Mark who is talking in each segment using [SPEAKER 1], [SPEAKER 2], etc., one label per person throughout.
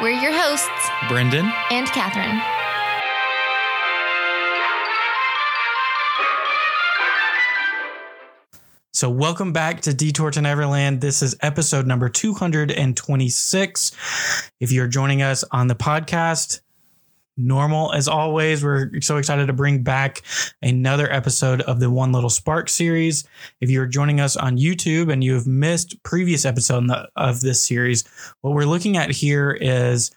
[SPEAKER 1] We're your hosts,
[SPEAKER 2] Brendan
[SPEAKER 1] and Catherine.
[SPEAKER 2] So, welcome back to Detour to Neverland. This is episode number 226. If you're joining us on the podcast, normal as always, we're so excited to bring back another episode of the One Little Spark series. If you're joining us on YouTube and you have missed previous episode of this series, what we're looking at here is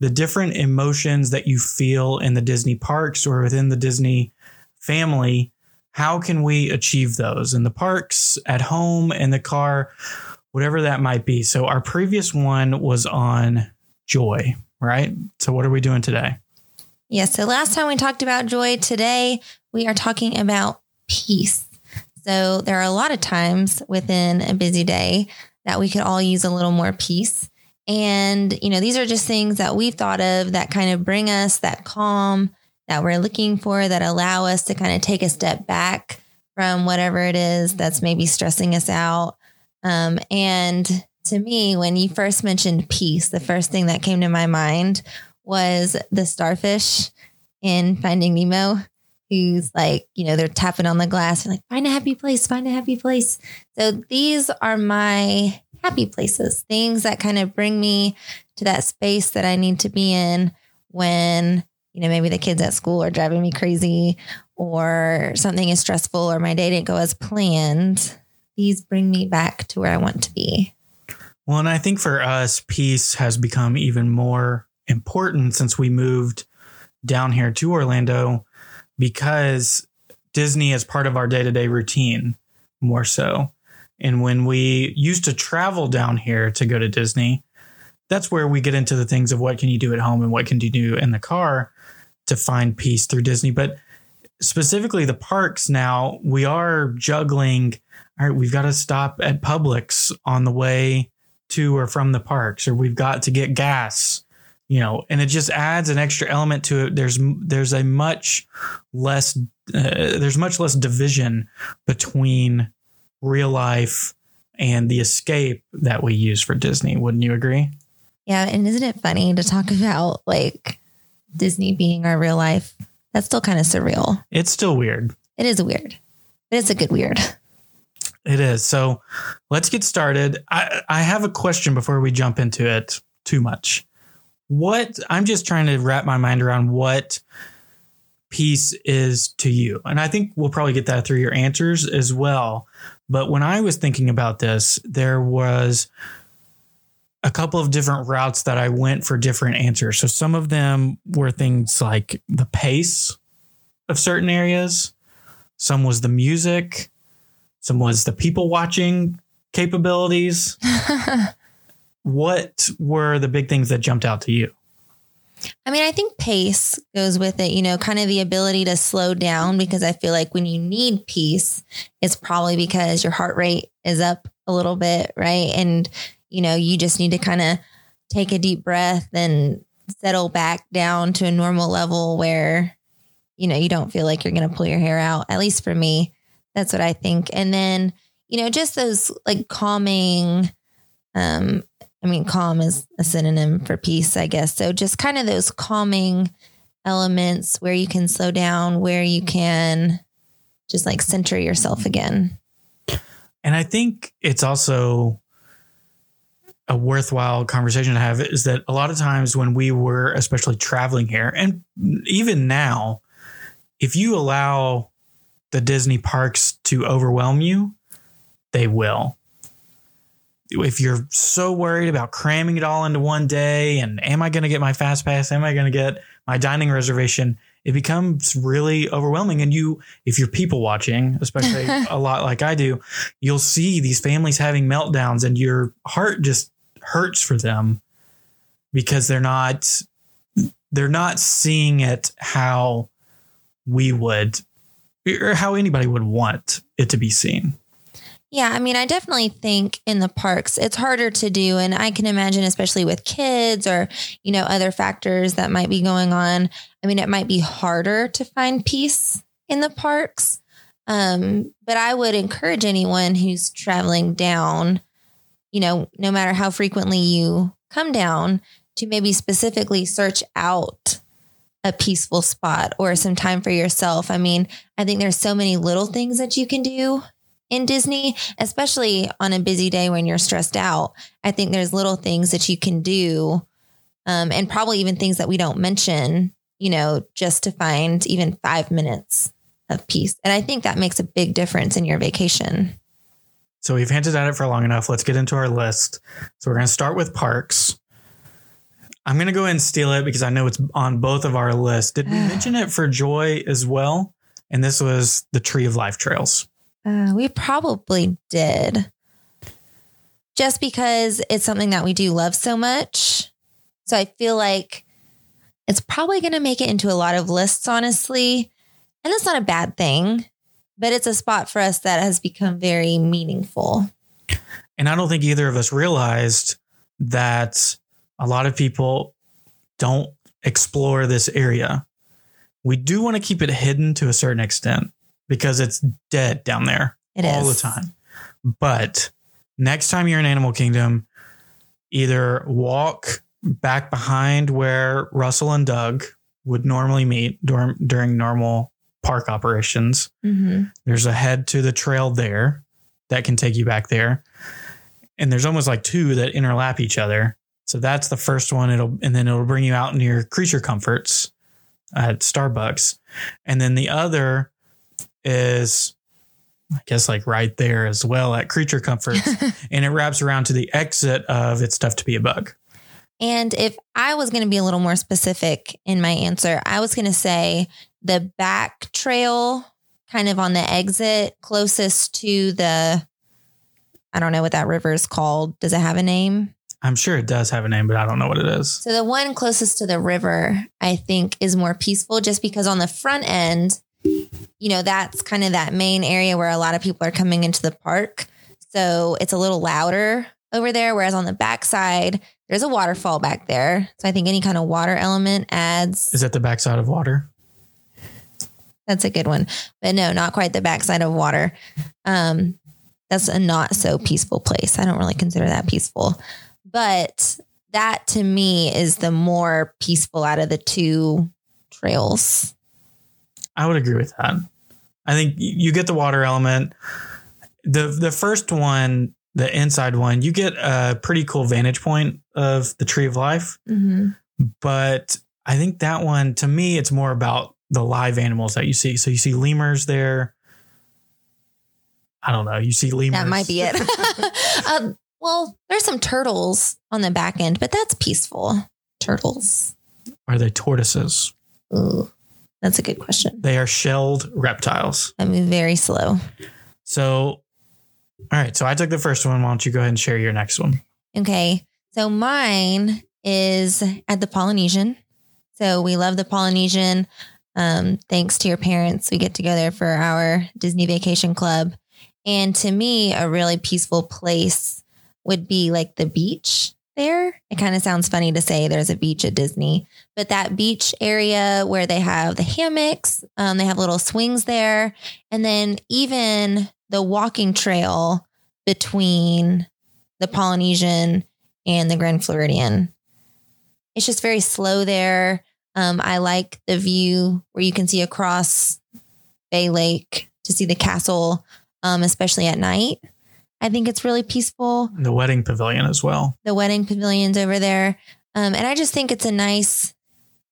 [SPEAKER 2] the different emotions that you feel in the Disney parks or within the Disney family how can we achieve those in the parks, at home, in the car, whatever that might be? So, our previous one was on joy, right? So, what are we doing today?
[SPEAKER 1] Yeah. So, last time we talked about joy, today we are talking about peace. So, there are a lot of times within a busy day that we could all use a little more peace. And, you know, these are just things that we've thought of that kind of bring us that calm, that we're looking for that allow us to kind of take a step back from whatever it is that's maybe stressing us out. Um, and to me, when you first mentioned peace, the first thing that came to my mind was the starfish in Finding Nemo, who's like, you know, they're tapping on the glass and like, find a happy place, find a happy place. So these are my happy places, things that kind of bring me to that space that I need to be in when you know, maybe the kids at school are driving me crazy or something is stressful or my day didn't go as planned, these bring me back to where I want to be.
[SPEAKER 2] Well, and I think for us, peace has become even more important since we moved down here to Orlando because Disney is part of our day to day routine more so. And when we used to travel down here to go to Disney, that's where we get into the things of what can you do at home and what can you do in the car to find peace through Disney. But specifically the parks now, we are juggling. All right, we've got to stop at Publix on the way to or from the parks, or we've got to get gas, you know, and it just adds an extra element to it. There's there's a much less uh, there's much less division between real life and the escape that we use for Disney. Wouldn't you agree?
[SPEAKER 1] Yeah, and isn't it funny to talk about like Disney being our real life, that's still kind of surreal.
[SPEAKER 2] It's still weird.
[SPEAKER 1] It is weird, but it's a good weird.
[SPEAKER 2] It is. So let's get started. I, I have a question before we jump into it too much. What I'm just trying to wrap my mind around what peace is to you. And I think we'll probably get that through your answers as well. But when I was thinking about this, there was a couple of different routes that I went for different answers. So some of them were things like the pace of certain areas, some was the music, some was the people watching capabilities. what were the big things that jumped out to you?
[SPEAKER 1] I mean, I think pace goes with it, you know, kind of the ability to slow down because I feel like when you need peace, it's probably because your heart rate is up a little bit, right? And you know, you just need to kind of take a deep breath and settle back down to a normal level where, you know, you don't feel like you're going to pull your hair out. At least for me, that's what I think. And then, you know, just those like calming, um, I mean, calm is a synonym for peace, I guess. So just kind of those calming elements where you can slow down, where you can just like center yourself again.
[SPEAKER 2] And I think it's also a worthwhile conversation to have is that a lot of times when we were especially traveling here and even now if you allow the Disney parks to overwhelm you they will if you're so worried about cramming it all into one day and am I going to get my fast pass? Am I going to get my dining reservation? It becomes really overwhelming. And you if you're people watching especially a lot like I do you'll see these families having meltdowns and your heart just hurts for them because they're not they're not seeing it how we would or how anybody would want it to be seen.
[SPEAKER 1] Yeah, I mean, I definitely think in the parks it's harder to do. And I can imagine, especially with kids or, you know, other factors that might be going on. I mean, it might be harder to find peace in the parks. Um, but I would encourage anyone who's traveling down, you know, no matter how frequently you come down, to maybe specifically search out a peaceful spot or some time for yourself. I mean, I think there's so many little things that you can do in Disney, especially on a busy day when you're stressed out. I think there's little things that you can do, um, and probably even things that we don't mention, you know, just to find even five minutes of peace. And I think that makes a big difference in your vacation.
[SPEAKER 2] So we've hinted at it for long enough. Let's get into our list. So we're going to start with parks. I'm going to go ahead and steal it because I know it's on both of our lists. Did we mention it for Joy as well? And this was the Tree of Life Trails.
[SPEAKER 1] Uh, we probably did. Just because it's something that we do love so much. So I feel like it's probably going to make it into a lot of lists, honestly. And that's not a bad thing, but it's a spot for us that has become very meaningful.
[SPEAKER 2] And I don't think either of us realized that a lot of people don't explore this area. We do want to keep it hidden to a certain extent because it's dead down there
[SPEAKER 1] It
[SPEAKER 2] all
[SPEAKER 1] is.
[SPEAKER 2] the time. But next time you're in Animal Kingdom, either walk back behind where Russell and Dug would normally meet during, during normal park operations.
[SPEAKER 1] hmm
[SPEAKER 2] There's a head to the trail there that can take you back there. And there's almost like two that interlap each other. So that's the first one. It'll and then it'll bring you out near Creature Comforts at Starbucks. And then the other is I guess like right there as well at Creature Comforts. and it wraps around to the exit of It's Tough to Be a Bug.
[SPEAKER 1] And if I was going to be a little more specific in my answer, I was going to say the back trail, kind of on the exit closest to the, I don't know what that river is called. Does it have a name?
[SPEAKER 2] I'm sure it does have a name, but I don't know what it is.
[SPEAKER 1] So the one closest to the river, I think, is more peaceful just because on the front end, you know, that's kind of that main area where a lot of people are coming into the park. So it's a little louder over there. Whereas on the backside, there's a waterfall back there. So I think any kind of water element adds.
[SPEAKER 2] Is that the backside of water?
[SPEAKER 1] That's a good one. But no, not quite the backside of water. Um, that's a not so peaceful place. I don't really consider that peaceful. But that to me is the more peaceful out of the two trails.
[SPEAKER 2] I would agree with that. I think you get the water element. The the first one, the inside one, you get a pretty cool vantage point of the tree of life.
[SPEAKER 1] Mm-hmm.
[SPEAKER 2] But I think that one, to me, it's more about the live animals that you see. So you see lemurs there. I don't know. You see lemurs.
[SPEAKER 1] That might be it. um, well, there's some turtles on the back end, but that's peaceful. Turtles.
[SPEAKER 2] Are they tortoises?
[SPEAKER 1] Ooh, that's a good question.
[SPEAKER 2] They are shelled reptiles.
[SPEAKER 1] I move very slow.
[SPEAKER 2] So, all right. So I took the first one. Why don't you go ahead and share your next one?
[SPEAKER 1] Okay. So mine is at the Polynesian. So we love the Polynesian. Um, thanks to your parents, we get to go there for our Disney Vacation Club. And to me, a really peaceful place would be like the beach there. It kind of sounds funny to say there's a beach at Disney, but that beach area where they have the hammocks, um, they have little swings there. And then even the walking trail between the Polynesian and the Grand Floridian. It's just very slow there. Um, I like the view where you can see across Bay Lake to see the castle, um, especially at night. I think it's really peaceful.
[SPEAKER 2] The wedding pavilion as well.
[SPEAKER 1] The wedding pavilions over there. Um, and I just think it's a nice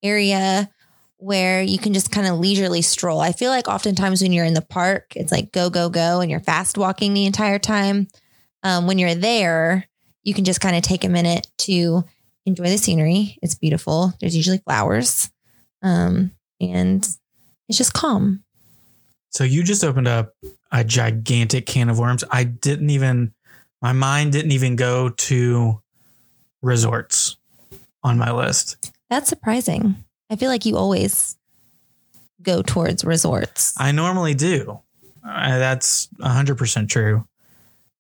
[SPEAKER 1] area where you can just kind of leisurely stroll. I feel like oftentimes when you're in the park, it's like go, go, go, and you're fast walking the entire time. Um, when you're there, you can just kind of take a minute to enjoy the scenery. It's beautiful. There's usually flowers. Um, and it's just calm.
[SPEAKER 2] So you just opened up a gigantic can of worms. I didn't even, my mind didn't even go to resorts on my list.
[SPEAKER 1] That's surprising. I feel like you always go towards resorts.
[SPEAKER 2] I normally do. Uh, that's 100% true.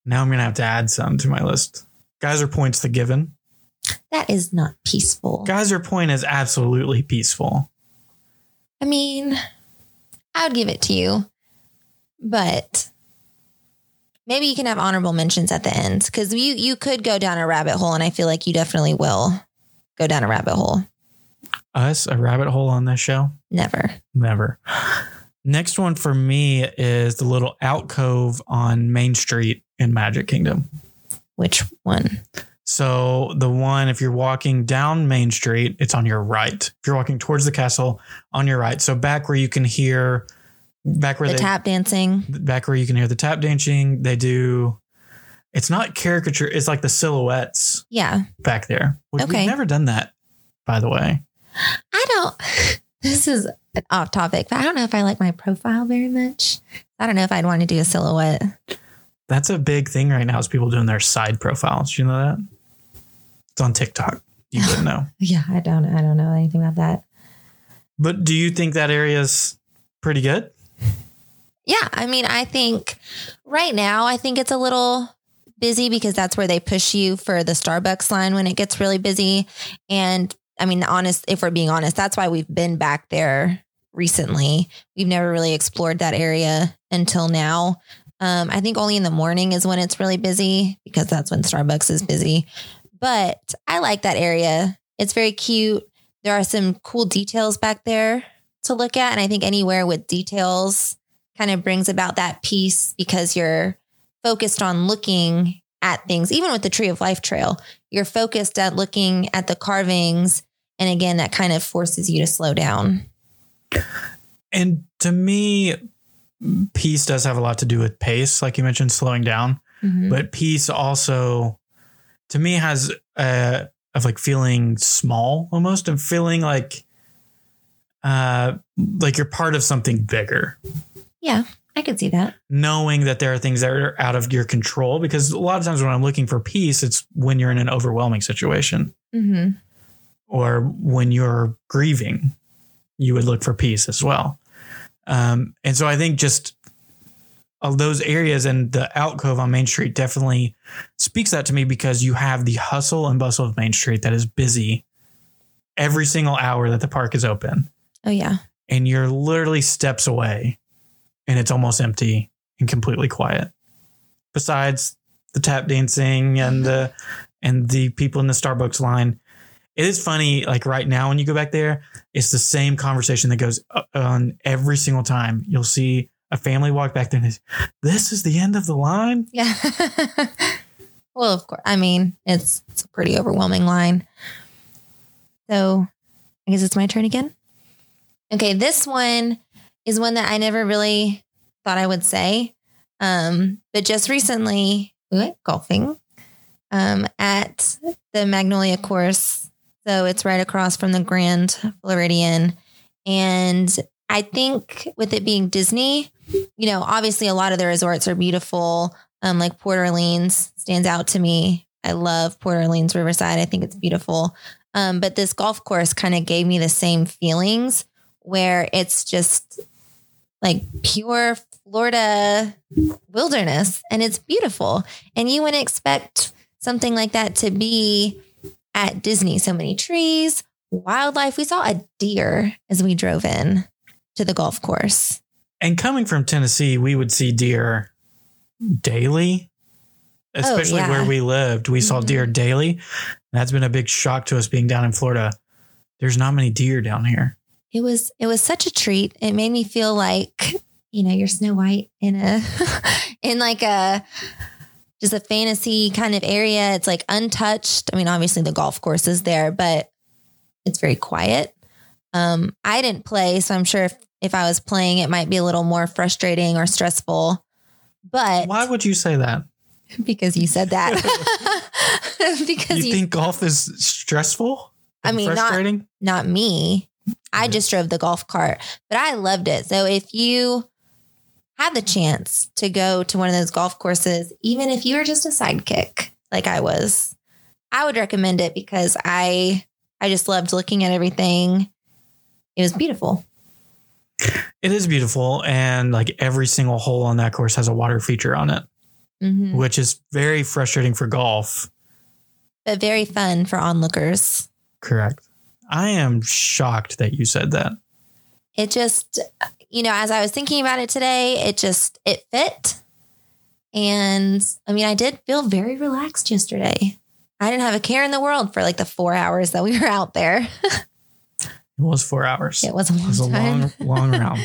[SPEAKER 2] Now I'm going to have to add some to my list. Geyser Point's the given.
[SPEAKER 1] that is not peaceful.
[SPEAKER 2] Geyser Point is absolutely peaceful.
[SPEAKER 1] I mean, I would give it to you, but maybe you can have honorable mentions at the end because you you could go down a rabbit hole, and I feel like you definitely will go down a rabbit hole.
[SPEAKER 2] Us, a rabbit hole on this show?
[SPEAKER 1] Never.
[SPEAKER 2] Never. Next one for me is the little alcove on Main Street in Magic Kingdom.
[SPEAKER 1] Which one?
[SPEAKER 2] So the one, if you're walking down Main Street, it's on your right. If you're walking towards the castle, on your right. So back where you can hear, back where
[SPEAKER 1] The
[SPEAKER 2] they,
[SPEAKER 1] tap dancing.
[SPEAKER 2] back where you can hear the tap dancing. They do. It's not caricature. It's like the silhouettes
[SPEAKER 1] Yeah.
[SPEAKER 2] back there. Which
[SPEAKER 1] Okay.
[SPEAKER 2] We've never done that, by the way.
[SPEAKER 1] I don't. This is an off topic, but I don't know if I like my profile very much. I don't know if I'd want to do a silhouette.
[SPEAKER 2] That's a big thing right now. Is people doing their side profiles. You know that? It's on TikTok. You wouldn't know.
[SPEAKER 1] Yeah, I don't. I don't know anything about that.
[SPEAKER 2] But do you think that area's pretty good?
[SPEAKER 1] Yeah, I mean, I think right now, I think it's a little busy because that's where they push you for the Starbucks line when it gets really busy. And I mean, honest, if we're being honest, that's why we've been back there recently. We've never really explored that area until now. Um, I think only in the morning is when it's really busy because that's when Starbucks is busy. But I like that area. It's very cute. There are some cool details back there to look at. And I think anywhere with details kind of brings about that peace because you're focused on looking at things, even with the Tree of Life Trail, you're focused at looking at the carvings. And again, that kind of forces you to slow down.
[SPEAKER 2] And to me, peace does have a lot to do with pace, like you mentioned, slowing down.
[SPEAKER 1] Mhm.
[SPEAKER 2] But peace also, to me, has a of like feeling small almost, and feeling like, uh, like you're part of something bigger.
[SPEAKER 1] Yeah, I could see that.
[SPEAKER 2] Knowing that there are things that are out of your control, because a lot of times when I'm looking for peace, it's when you're in an overwhelming situation
[SPEAKER 1] Mm-hmm.
[SPEAKER 2] or when you're grieving, you would look for peace as well. Um, and so I think just of those areas and the alcove on Main Street definitely speaks that to me because you have the hustle and bustle of Main Street that is busy every single hour that the park is open.
[SPEAKER 1] Oh, yeah.
[SPEAKER 2] And you're literally steps away and it's almost empty and completely quiet. Besides the tap dancing and the and the people in the Starbucks line. It is funny, like right now when you go back there, it's the same conversation that goes uh, on every single time. You'll see a family walk back there and this is the end of the line.
[SPEAKER 1] Yeah. well, of course. I mean, it's, it's a pretty overwhelming line. So I guess it's my turn again. Okay. This one is one that I never really thought I would say. Um, but just recently we went golfing um, at the Magnolia course. So it's right across from the Grand Floridian. And I think with it being Disney, you know, obviously a lot of the resorts are beautiful. Um, like Port Orleans stands out to me. I love Port Orleans Riverside. I think it's beautiful. Um, but this golf course kind of gave me the same feelings where it's just like pure Florida wilderness and it's beautiful. And you wouldn't expect something like that to be at Disney. So many trees, wildlife. We saw a deer as we drove in to the golf course.
[SPEAKER 2] And coming from Tennessee, we would see deer daily, especially
[SPEAKER 1] yeah.
[SPEAKER 2] where we lived. We saw
[SPEAKER 1] Mhm.
[SPEAKER 2] deer daily. That's been a big shock to us being down in Florida. There's not many deer down here.
[SPEAKER 1] It was it was such a treat. It made me feel like, you know, you're Snow White in a in like a just a fantasy kind of area. It's like untouched. I mean, obviously the golf course is there, but it's very quiet. Um, I didn't play, so I'm sure if, if I was playing, it might be a little more frustrating or stressful. But
[SPEAKER 2] Why would you say that?
[SPEAKER 1] because you said that. because
[SPEAKER 2] You
[SPEAKER 1] you,
[SPEAKER 2] think golf is stressful?
[SPEAKER 1] I mean, not-
[SPEAKER 2] frustrating.
[SPEAKER 1] not me. I
[SPEAKER 2] Yeah.
[SPEAKER 1] just drove the golf cart, but I loved it. So if you have the chance to go to one of those golf courses, even if you were just a sidekick like I was, I would recommend it because I I just loved looking at everything it was beautiful.
[SPEAKER 2] It is beautiful, and like every single hole on that course has a water feature on it,
[SPEAKER 1] hmm
[SPEAKER 2] which is very frustrating for golf.
[SPEAKER 1] But very fun for onlookers.
[SPEAKER 2] Correct. I am shocked that you said that.
[SPEAKER 1] It just, you know, as I was thinking about it today, it just it fit. And I mean, I did feel very relaxed yesterday. I didn't have a care in the world for like the four hours that we were out there.
[SPEAKER 2] It was four hours.
[SPEAKER 1] it was a
[SPEAKER 2] It was a
[SPEAKER 1] time.
[SPEAKER 2] long, long round.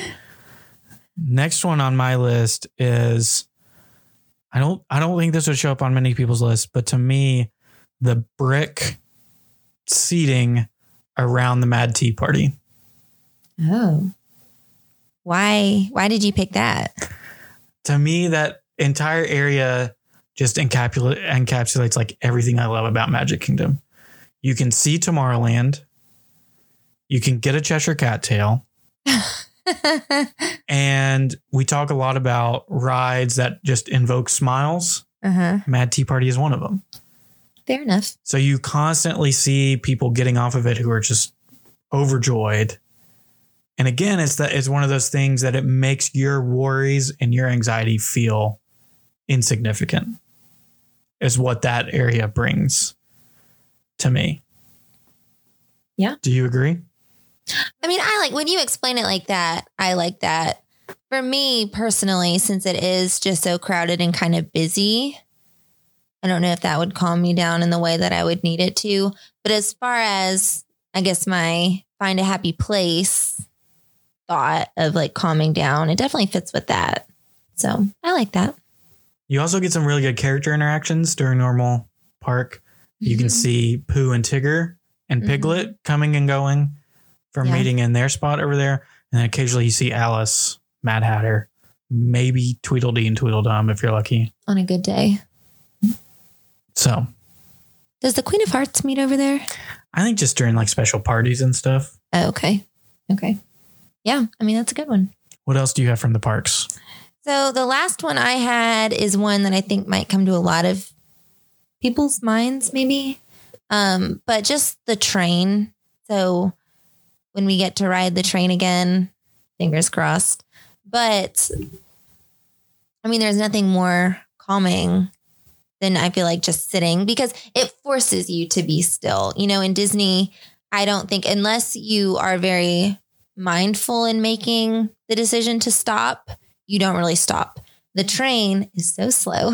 [SPEAKER 2] Next one on my list is I don't I don't think this would show up on many people's list, but to me, the brick seating around the Mad Tea Party.
[SPEAKER 1] Oh. Why why did you pick that?
[SPEAKER 2] To me, that entire area just encapsula- encapsulates like everything I love about Magic Kingdom. You can see Tomorrowland. You can get a Cheshire Cat tail. And we talk a lot about rides that just invoke smiles.
[SPEAKER 1] uh-huh.
[SPEAKER 2] Mad Tea Party is one of them.
[SPEAKER 1] Fair enough.
[SPEAKER 2] So you constantly see people getting off of it who are just overjoyed. And again, it's that it's one of those things that it makes your worries and your anxiety feel insignificant. Is what that area brings to me.
[SPEAKER 1] Yeah.
[SPEAKER 2] Do you agree?
[SPEAKER 1] I mean, I like when you explain it like that, I like that. For me personally, since it is just so crowded and kind of busy, I don't know if that would calm me down in the way that I would need it to. But as far as I guess my find a happy place thought of like calming down, it definitely fits with that. So I like that.
[SPEAKER 2] You also get some really good character interactions during normal park. You can
[SPEAKER 1] Mhm.
[SPEAKER 2] see Pooh and Tigger and
[SPEAKER 1] Mhm.
[SPEAKER 2] Piglet coming and going from
[SPEAKER 1] Yeah.
[SPEAKER 2] meeting in their spot over there. And then occasionally you see Alice, Mad Hatter, maybe Tweedledee and Tweedledum if you're lucky.
[SPEAKER 1] on a good day.
[SPEAKER 2] So
[SPEAKER 1] Does the Queen of Hearts meet over there?
[SPEAKER 2] I think just during like special parties and stuff.
[SPEAKER 1] Oh, okay. Okay. Yeah. I mean, that's a good one.
[SPEAKER 2] What else do you have from the parks?
[SPEAKER 1] So the last one I had is one that I think might come to a lot of people's minds, maybe. Um, but just the train. So when we get to ride the train again, fingers crossed. But I mean, there's nothing more calming than I feel like just sitting because it forces you to be still. You know, in Disney, I don't think unless you are very mindful in making the decision to stop, you don't really stop. The train is so slow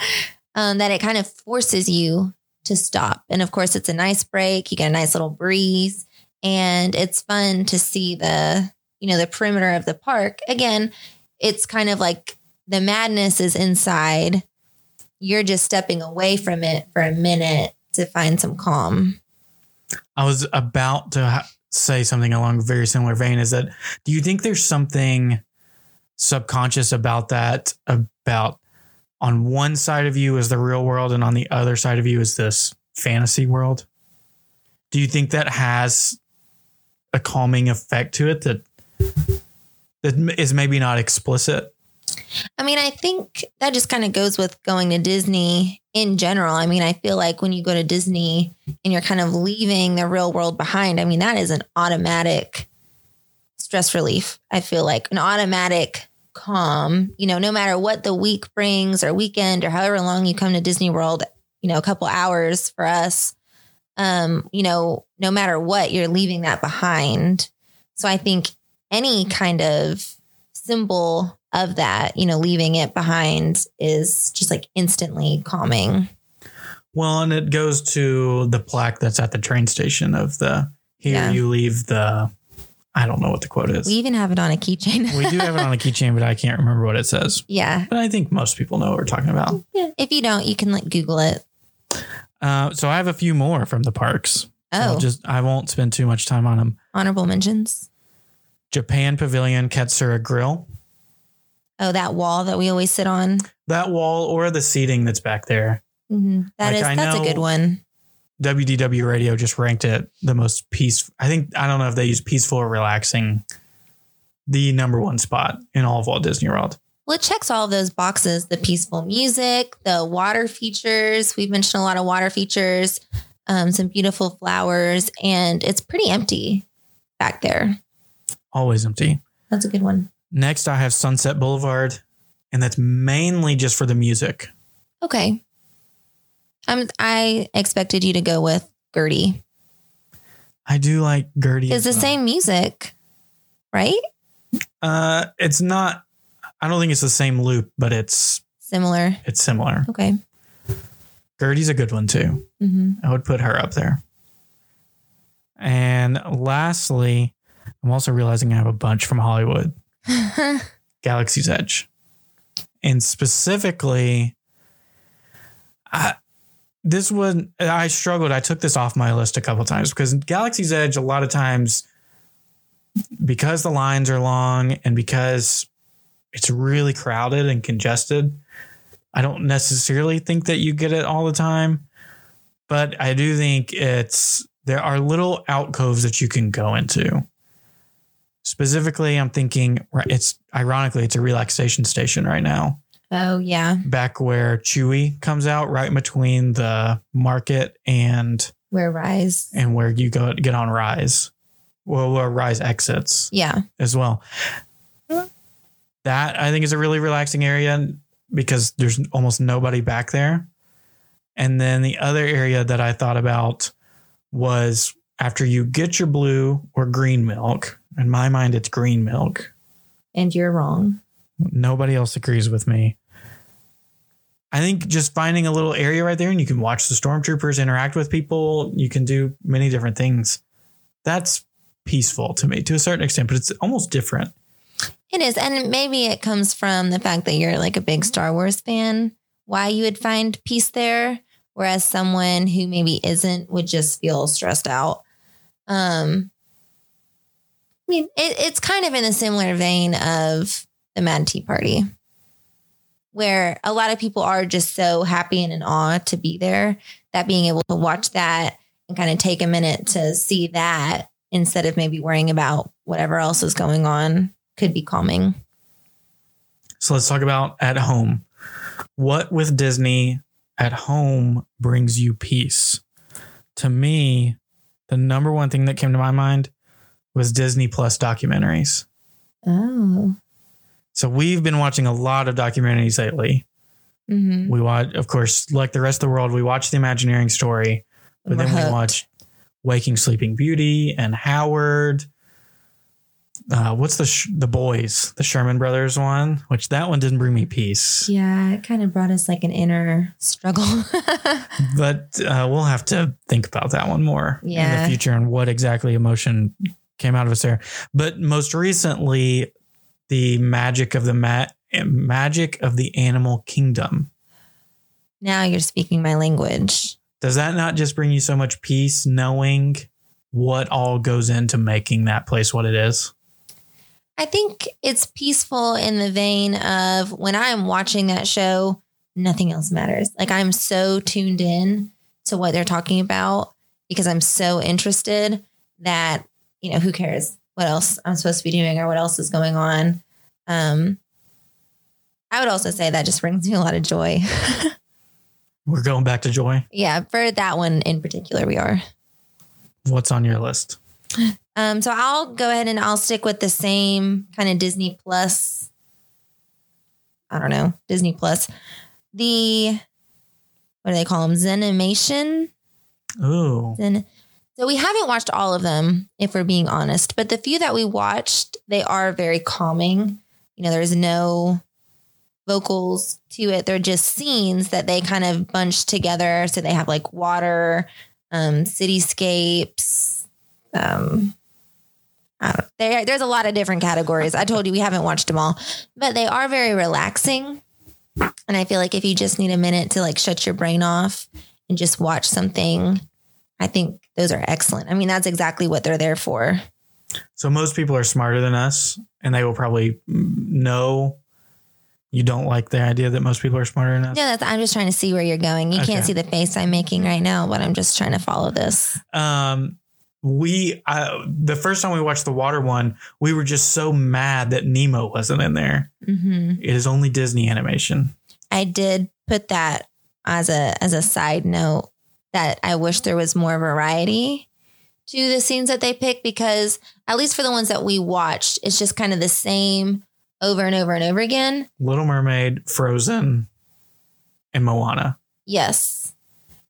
[SPEAKER 1] um, that it kind of forces you to stop. And of course, it's a nice break. You get a nice little breeze, and it's fun to see the you know the perimeter of the park. Again, it's kind of like the madness is inside. You're just stepping away from it for a minute to find some calm.
[SPEAKER 2] I was about to ha- say something along a very similar vein. Is that do you think there's something subconscious about that? About on one side of you is the real world, and on the other side of you is this fantasy world. Do you think that has a calming effect to it that that is maybe not explicit?
[SPEAKER 1] I mean, I think that just kind of goes with going to Disney in general. I mean, I feel like when you go to Disney and you're kind of leaving the real world behind, I mean, that is an automatic stress relief. I feel like an automatic calm, you know, no matter what the week brings or weekend or however long you come to Disney World, you know, a couple hours for us, um, you know, no matter what, you're leaving that behind. So I think any kind of symbol of that, you know, leaving it behind is just like instantly calming.
[SPEAKER 2] Well, and it goes to the plaque that's at the train station of the here
[SPEAKER 1] Yeah.
[SPEAKER 2] you leave the I don't know what the quote is.
[SPEAKER 1] We even have it on a keychain.
[SPEAKER 2] we do have it on a keychain, but I can't remember what it says.
[SPEAKER 1] yeah.
[SPEAKER 2] But I think most people know what we're talking about.
[SPEAKER 1] Yeah. If you don't, you can like Google it.
[SPEAKER 2] Uh, so I have a few more from the parks. So
[SPEAKER 1] Oh,
[SPEAKER 2] just I won't spend too much time on them.
[SPEAKER 1] honorable mentions.
[SPEAKER 2] Japan Pavilion Katsura Grill.
[SPEAKER 1] Oh, that wall that we always sit on.
[SPEAKER 2] That wall or the seating that's back there.
[SPEAKER 1] Mhm. That
[SPEAKER 2] Like,
[SPEAKER 1] is that's a good one.
[SPEAKER 2] WDW Radio just ranked it the most peaceful. I think I don't know if they use peaceful or relaxing. The number one spot in all of Walt Disney World.
[SPEAKER 1] Well, it checks all of those boxes the peaceful music, the water features. We've mentioned a lot of water features, um, some beautiful flowers, and it's pretty empty back there.
[SPEAKER 2] always empty.
[SPEAKER 1] That's a good one.
[SPEAKER 2] Next, I have Sunset Boulevard, and that's mainly just for the music.
[SPEAKER 1] Okay. I expected you to go with Gertie.
[SPEAKER 2] I do like Gertie.
[SPEAKER 1] It's the
[SPEAKER 2] well.
[SPEAKER 1] same music, right?
[SPEAKER 2] Uh, it's not. I don't think it's the same loop, but it's
[SPEAKER 1] Similar.
[SPEAKER 2] it's similar.
[SPEAKER 1] Okay.
[SPEAKER 2] Gertie's a good one too.
[SPEAKER 1] hmm
[SPEAKER 2] I would put her up there. And lastly, I'm also realizing I have a bunch from Hollywood. Galaxy's Edge. And specifically, I, this one, I struggled. I took this off my list a couple times because Galaxy's Edge, a lot of times, because the lines are long and because it's really crowded and congested, I don't necessarily think that you get it all the time. But I do think it's, there are little alcoves that you can go into. Specifically, I'm thinking it's ironically it's a relaxation station right now.
[SPEAKER 1] oh yeah.
[SPEAKER 2] Back where Chewie comes out, right between the market and
[SPEAKER 1] Where Rise.
[SPEAKER 2] and where you go get on Rise. Well, where Rise exits
[SPEAKER 1] Yeah.
[SPEAKER 2] as well. That I think is a really relaxing area because there's almost nobody back there. And then the other area that I thought about was after you get your blue or green milk. In my mind, it's green milk.
[SPEAKER 1] And you're wrong.
[SPEAKER 2] Nobody else agrees with me. I think just finding a little area right there and you can watch the stormtroopers interact with people. You can do many different things. That's peaceful to me to a certain extent, but it's almost different.
[SPEAKER 1] It is. And maybe it comes from the fact that you're like a big Star Wars fan, why you would find peace there. Whereas someone who maybe isn't would just feel stressed out. Um, I mean, it, it's kind of in a similar vein of the Mad Tea Party, where a lot of people are just so happy and in awe to be there that being able to watch that and kind of take a minute to see that instead of maybe worrying about whatever else is going on could be calming.
[SPEAKER 2] So let's talk about at home. What with Disney at home brings you peace? To me, the number one thing that came to my mind was Disney Plus documentaries.
[SPEAKER 1] Oh.
[SPEAKER 2] So we've been watching a lot of documentaries lately.
[SPEAKER 1] Mm-hmm.
[SPEAKER 2] We watch, of course, like the rest of the world, we watch the Imagineering story, but then we watch Waking Sleeping Beauty and Howard. Uh, what's the sh- the boys, the Sherman Brothers one? Which that one didn't bring me peace.
[SPEAKER 1] Yeah, it kind of brought us like an inner struggle.
[SPEAKER 2] but uh, we'll have to think about that one more in the future and what exactly emotion came out of us there. But most recently, the magic of the ma- magic of the animal kingdom.
[SPEAKER 1] now you're speaking my language.
[SPEAKER 2] Does that not just bring you so much peace knowing what all goes into making that place what it is?
[SPEAKER 1] I think it's peaceful in the vein of when I'm watching that show, nothing else matters. Like I'm so tuned in to what they're talking about because I'm so interested that, you know, who cares what else I'm supposed to be doing or what else is going on. Um, I would also say that just brings me a lot of joy.
[SPEAKER 2] We're going back to joy.
[SPEAKER 1] yeah, for that one in particular, we are.
[SPEAKER 2] What's on your list?
[SPEAKER 1] Um, so I'll go ahead and I'll stick with the same kind of Disney Plus. I don't know, Disney Plus. The what do they call them? Zenimation.
[SPEAKER 2] Ooh,
[SPEAKER 1] Zen. So we haven't watched all of them, if we're being honest, but the few that we watched, they are very calming. You know, there's no vocals to it. They're just scenes that they kind of bunch together. So they have like water, um, cityscapes. Um, there, there's a lot of different categories. I told you we haven't watched them all, but they are very relaxing. And I feel like if you just need a minute to like shut your brain off and just watch something, I think those are excellent. I mean, that's exactly what they're there for.
[SPEAKER 2] So most people are smarter than us, and they will probably know you don't like the idea that most people are smarter than us.
[SPEAKER 1] Yeah, that's, I'm just trying to see where you're going. You
[SPEAKER 2] Okay.
[SPEAKER 1] can't see the face I'm making right now, but I'm just trying to follow this.
[SPEAKER 2] Um, we uh, the first time we watched the water one, we were just so mad that Nemo wasn't in there.
[SPEAKER 1] hmm
[SPEAKER 2] It is only Disney animation.
[SPEAKER 1] I did put that as a as a side note that I wish there was more variety to the scenes that they pick because at least for the ones that we watched, it's just kind of the same over and over and over again.
[SPEAKER 2] Little Mermaid, Frozen, and Moana.
[SPEAKER 1] Yes.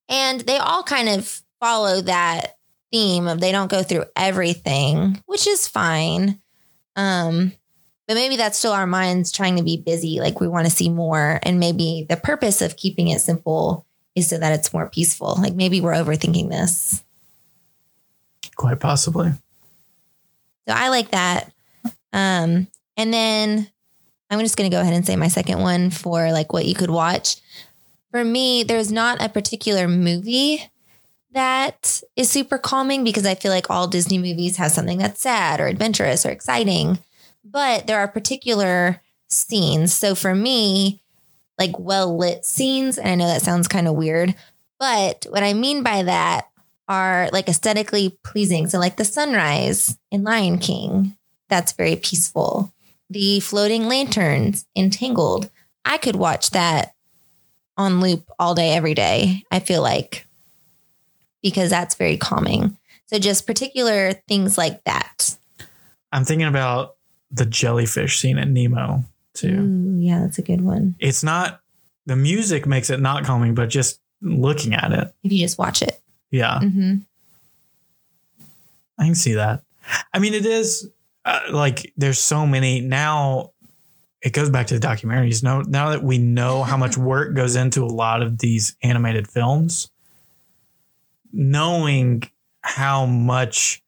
[SPEAKER 1] And they all kind of follow that theme of they don't go through everything, which is fine. Um, but maybe that's still our minds trying to be busy. Like we want to see more. And maybe the purpose of keeping it simple is so that it's more peaceful. Like maybe we're overthinking this.
[SPEAKER 2] Quite possibly.
[SPEAKER 1] So I like that. Um, and then I'm just going to go ahead and say my second one for like what you could watch. For me, there's not a particular movie that is super calming because I feel like all Disney movies have something that's sad or adventurous or exciting. But there are particular scenes. So for me, like well lit scenes, and I know that sounds kind of weird, but what I mean by that are like aesthetically pleasing. So like the sunrise in Lion King, that's very peaceful. The floating lanterns in Tangled, I could watch that on loop all day, every day. I feel like because that's very calming. So just particular things like that.
[SPEAKER 2] I'm thinking about the jellyfish scene in Nemo too.
[SPEAKER 1] Ooh, yeah, that's a good one.
[SPEAKER 2] It's not the music makes it not calming, but just looking at it.
[SPEAKER 1] If you just watch it.
[SPEAKER 2] Yeah,
[SPEAKER 1] hmm
[SPEAKER 2] I can see that. I mean, it is uh, like there's so many now. It goes back to the documentaries. Now, now that we know how much work goes into a lot of these animated films, knowing how much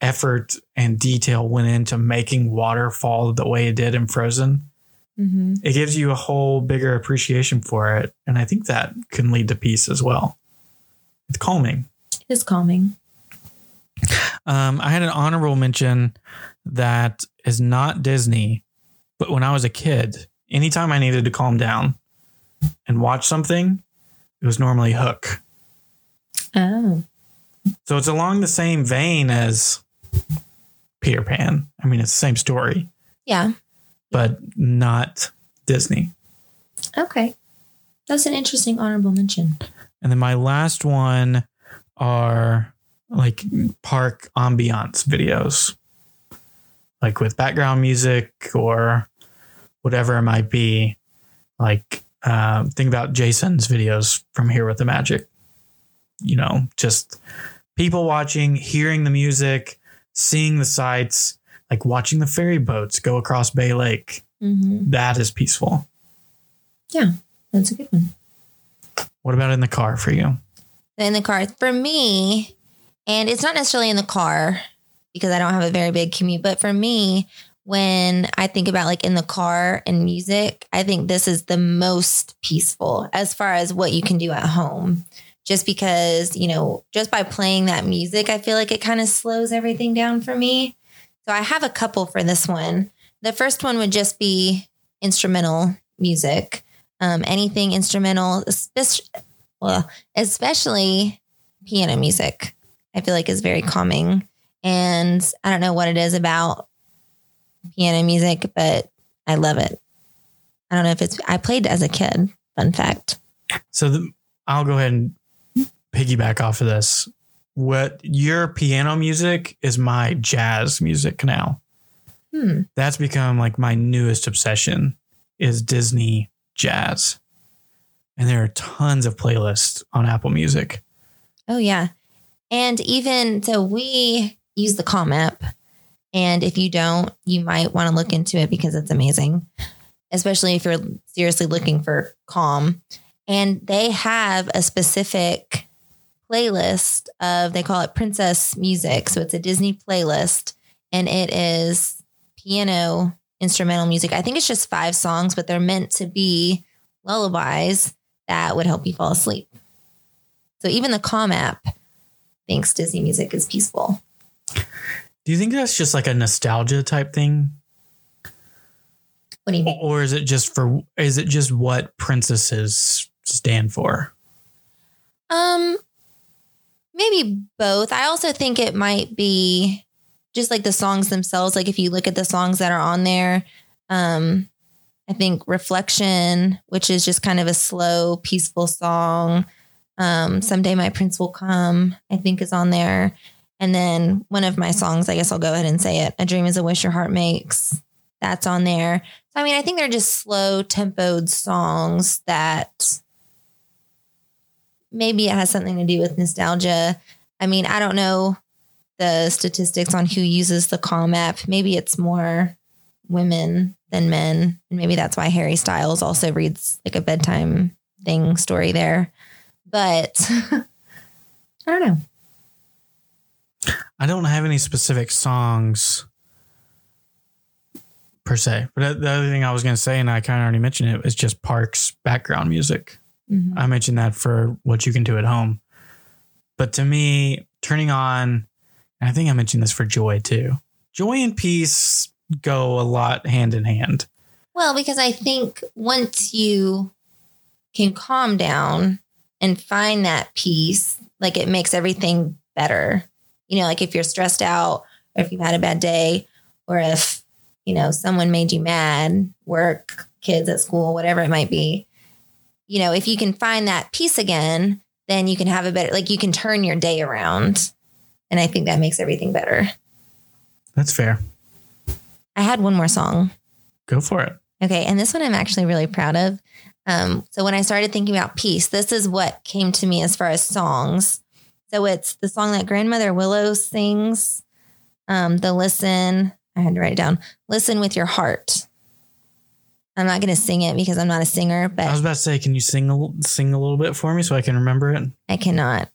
[SPEAKER 2] effort and detail went into making water fall the way it did in Frozen,
[SPEAKER 1] hmm
[SPEAKER 2] it gives you a whole bigger appreciation for it. And I think that can lead to peace as well. It's calming.
[SPEAKER 1] It is calming.
[SPEAKER 2] Um, I had an honorable mention that is not Disney, but when I was a kid, anytime I needed to calm down and watch something, it was normally Hook.
[SPEAKER 1] Oh.
[SPEAKER 2] So it's along the same vein as Peter Pan. I mean, it's the same story,
[SPEAKER 1] Yeah.
[SPEAKER 2] But not Disney.
[SPEAKER 1] Okay. That's an interesting honorable mention.
[SPEAKER 2] And then my last one are like park ambiance videos, like with background music or whatever it might be. Like, um, think about Jason's videos from Here with the Magic. You know, just people watching, hearing the music, seeing the sights, like watching the ferry boats go across Bay Lake.
[SPEAKER 1] Mm-hmm.
[SPEAKER 2] That is peaceful.
[SPEAKER 1] Yeah, that's a good one.
[SPEAKER 2] What about in the car for you?
[SPEAKER 1] in the car for me and it's not necessarily in the car because i don't have a very big commute but for me when i think about like in the car and music i think this is the most peaceful as far as what you can do at home just because you know just by playing that music i feel like it kind of slows everything down for me so i have a couple for this one the first one would just be instrumental music um, anything instrumental especially well, especially piano music, I feel like is very calming. And I don't know what it is about piano music, but I love it. I don't know if it's, I played as a kid. Fun fact.
[SPEAKER 2] So the, I'll go ahead and piggyback off of this. What your piano music is my jazz music now.
[SPEAKER 1] Hmm.
[SPEAKER 2] That's become like my newest obsession is Disney jazz. And there are tons of playlists on Apple Music.
[SPEAKER 1] Oh, yeah. And even so, we use the Calm app. And if you don't, you might want to look into it because it's amazing, especially if you're seriously looking for calm. And they have a specific playlist of, they call it Princess Music. So it's a Disney playlist and it is piano instrumental music. I think it's just five songs, but they're meant to be lullabies that would help you fall asleep. So even the Calm app thinks Disney music is peaceful.
[SPEAKER 2] Do you think that's just like a nostalgia type thing?
[SPEAKER 1] What do you mean?
[SPEAKER 2] Or is it just for is it just what princesses stand for?
[SPEAKER 1] Maybe both. I also think it might be just like the songs themselves. Like if you look at the songs that are on there, um, I think Reflection, which is just kind of a slow, peaceful song. Um, Someday My Prince Will Come, I think is on there. And then one of my songs, I guess I'll go ahead and say it. A dream is a wish your heart makes. That's on there. So I mean, I think they're just slow tempoed songs that maybe it has something to do with nostalgia. I mean, I don't know the statistics on who uses the Calm app. Maybe it's more women than men. And maybe that's why Harry Styles also reads like a bedtime thing story there. But I don't know.
[SPEAKER 2] I don't have any specific songs per se, but the other thing I was going to say, and I kind of already mentioned it, is just Parks background music.
[SPEAKER 1] Mhm.
[SPEAKER 2] I mentioned that for what you can do at home. But to me, turning on, I think I mentioned this for joy too. Joy and peace go a lot hand in hand.
[SPEAKER 1] Well, because I think once you can calm down and find that peace, like it makes everything better. You know, like if you're stressed out or if you've had a bad day or if, you know, someone made you mad, work, kids at school, whatever it might be. You know, if you can find that peace again, then you can have a better, like you can turn your day around. And I think that makes everything better.
[SPEAKER 2] That's fair.
[SPEAKER 1] I had one more song.
[SPEAKER 2] Go for it.
[SPEAKER 1] Okay. And this one I'm actually really proud of. Um, so when I started thinking about peace, this is what came to me as far as songs. So it's the song that Grandmother Willow sings. Um, the listen, I had to write it down. Listen with your heart. I'm not going to sing it because I'm not a singer, but
[SPEAKER 2] I was about to say, can you sing a, sing a little bit for me so I can remember it?
[SPEAKER 1] I cannot.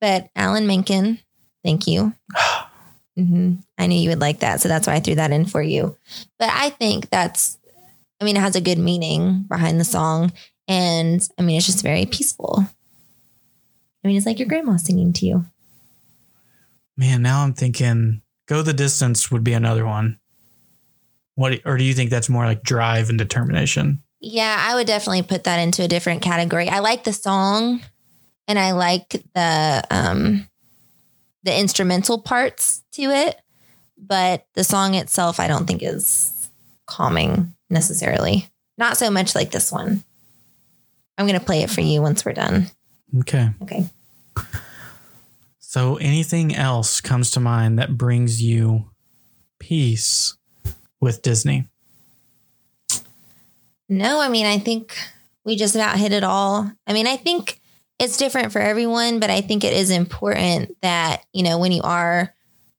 [SPEAKER 1] But Alan Menken, thank you. hmm I knew you would like that. So that's why I threw that in for you. But I think that's, I mean, it has a good meaning behind the song. And I mean, it's just very peaceful. I mean, it's like your grandma singing to you.
[SPEAKER 2] Man, now I'm thinking go the distance would be another one. What or do you think that's more like drive and determination?
[SPEAKER 1] Yeah, I would definitely put that into a different category. I like the song and I like the um the instrumental parts to it, but the song itself I don't think is calming necessarily. Not so much like this one. I'm going to play it for you once we're done.
[SPEAKER 2] Okay.
[SPEAKER 1] Okay.
[SPEAKER 2] So anything else comes to mind that brings you peace with Disney?
[SPEAKER 1] No, I mean, I think we just about hit it all. I mean, I think it's different for everyone, but I think it is important that, you know, when you are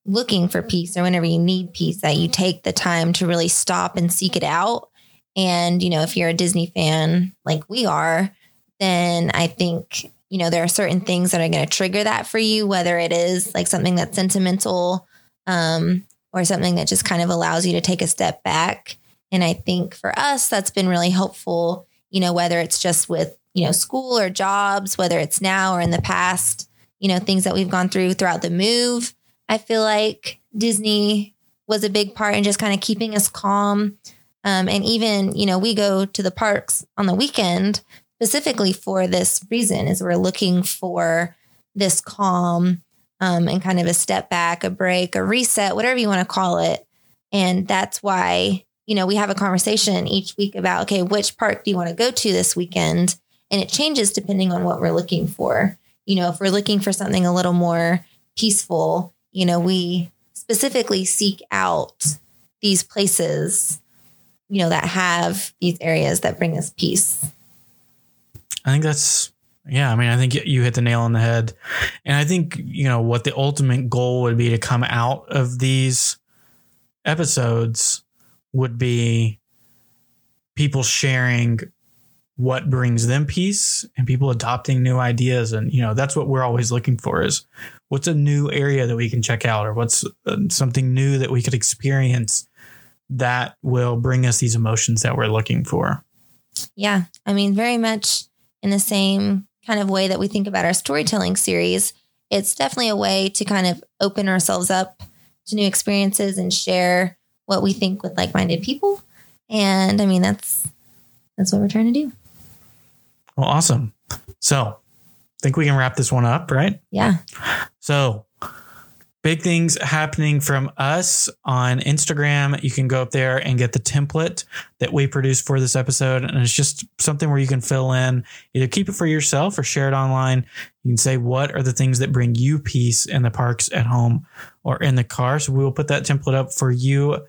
[SPEAKER 1] looking for peace or whenever you need peace, that you take the time to really stop and seek it out. And, you know, if you're a Disney fan like we are, then I think, you know, there are certain things that are going to trigger that for you, whether it is like something that's sentimental um, or something that just kind of allows you to take a step back. And I think for us, that's been really helpful, you know, whether it's just with, you know, school or jobs, whether it's now or in the past, you know, things that we've gone through throughout the move. I feel like Disney was a big part in just kind of keeping us calm. Um, and even, you know, we go to the parks on the weekend specifically for this reason is we're looking for this calm um, and kind of a step back, a break, a reset, whatever you want to call it. And that's why, you know, we have a conversation each week about, okay, which park do you want to go to this weekend? And it changes depending on what we're looking for. You know, if we're looking for something a little more peaceful, you know, we specifically seek out these places, you know, that have these areas that bring us peace.
[SPEAKER 2] I think that's yeah. I mean, I think you hit the nail on the head, and I think you know what the ultimate goal would be to come out of these episodes would be people sharing what brings them peace and people adopting new ideas and you know that's what we're always looking for is what's a new area that we can check out or what's uh, something new that we could experience that will bring us these emotions that we're looking for
[SPEAKER 1] Yeah. I mean, very much in the same kind of way that we think about our storytelling series. It's definitely a way to kind of open ourselves up to new experiences and share what we think with like-minded people. And I mean, that's that's what we're trying to do.
[SPEAKER 2] well awesome so I think we can wrap this one up right
[SPEAKER 1] Yeah.
[SPEAKER 2] So, big things happening from us on Instagram. You can go up there and get the template that we produced for this episode. And it's just something where you can fill in, either keep it for yourself or share it online. You can say, what are the things that bring you peace in the parks, at home, or in the car? So we will put that template up for you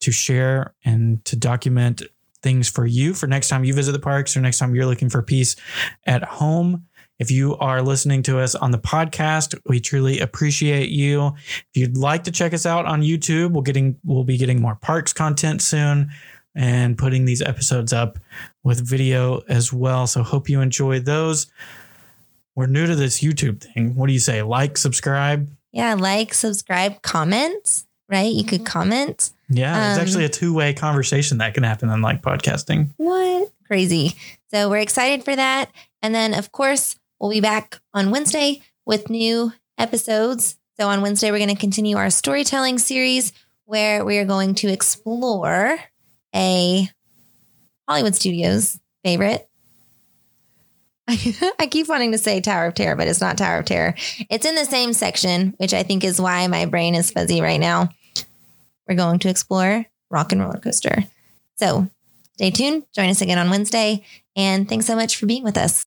[SPEAKER 2] to share and to document things for you for next time you visit the parks or next time you're looking for peace at home. If you are listening to us on the podcast, we truly appreciate you. If you'd like to check us out on YouTube, we'll getting we'll be getting more parks content soon and putting these episodes up with video as well. So hope you enjoy those. We're new to this YouTube thing. What do you say? Like, subscribe?
[SPEAKER 1] Yeah, like, subscribe, comment, right? You could comment.
[SPEAKER 2] Yeah, it's
[SPEAKER 1] Um,
[SPEAKER 2] actually a two-way conversation that can happen on like podcasting.
[SPEAKER 1] What? Crazy. So we're excited for that. And then, of course, we'll be back on Wednesday with new episodes. So on Wednesday, we're going to continue our storytelling series where we are going to explore a Hollywood Studios favorite. I keep wanting to say Tower of Terror, but it's not Tower of Terror. It's in the same section, which I think is why my brain is fuzzy right now. We're going to explore Rock and Roller Coaster. So stay tuned. Join us again on Wednesday. And thanks so much for being with us.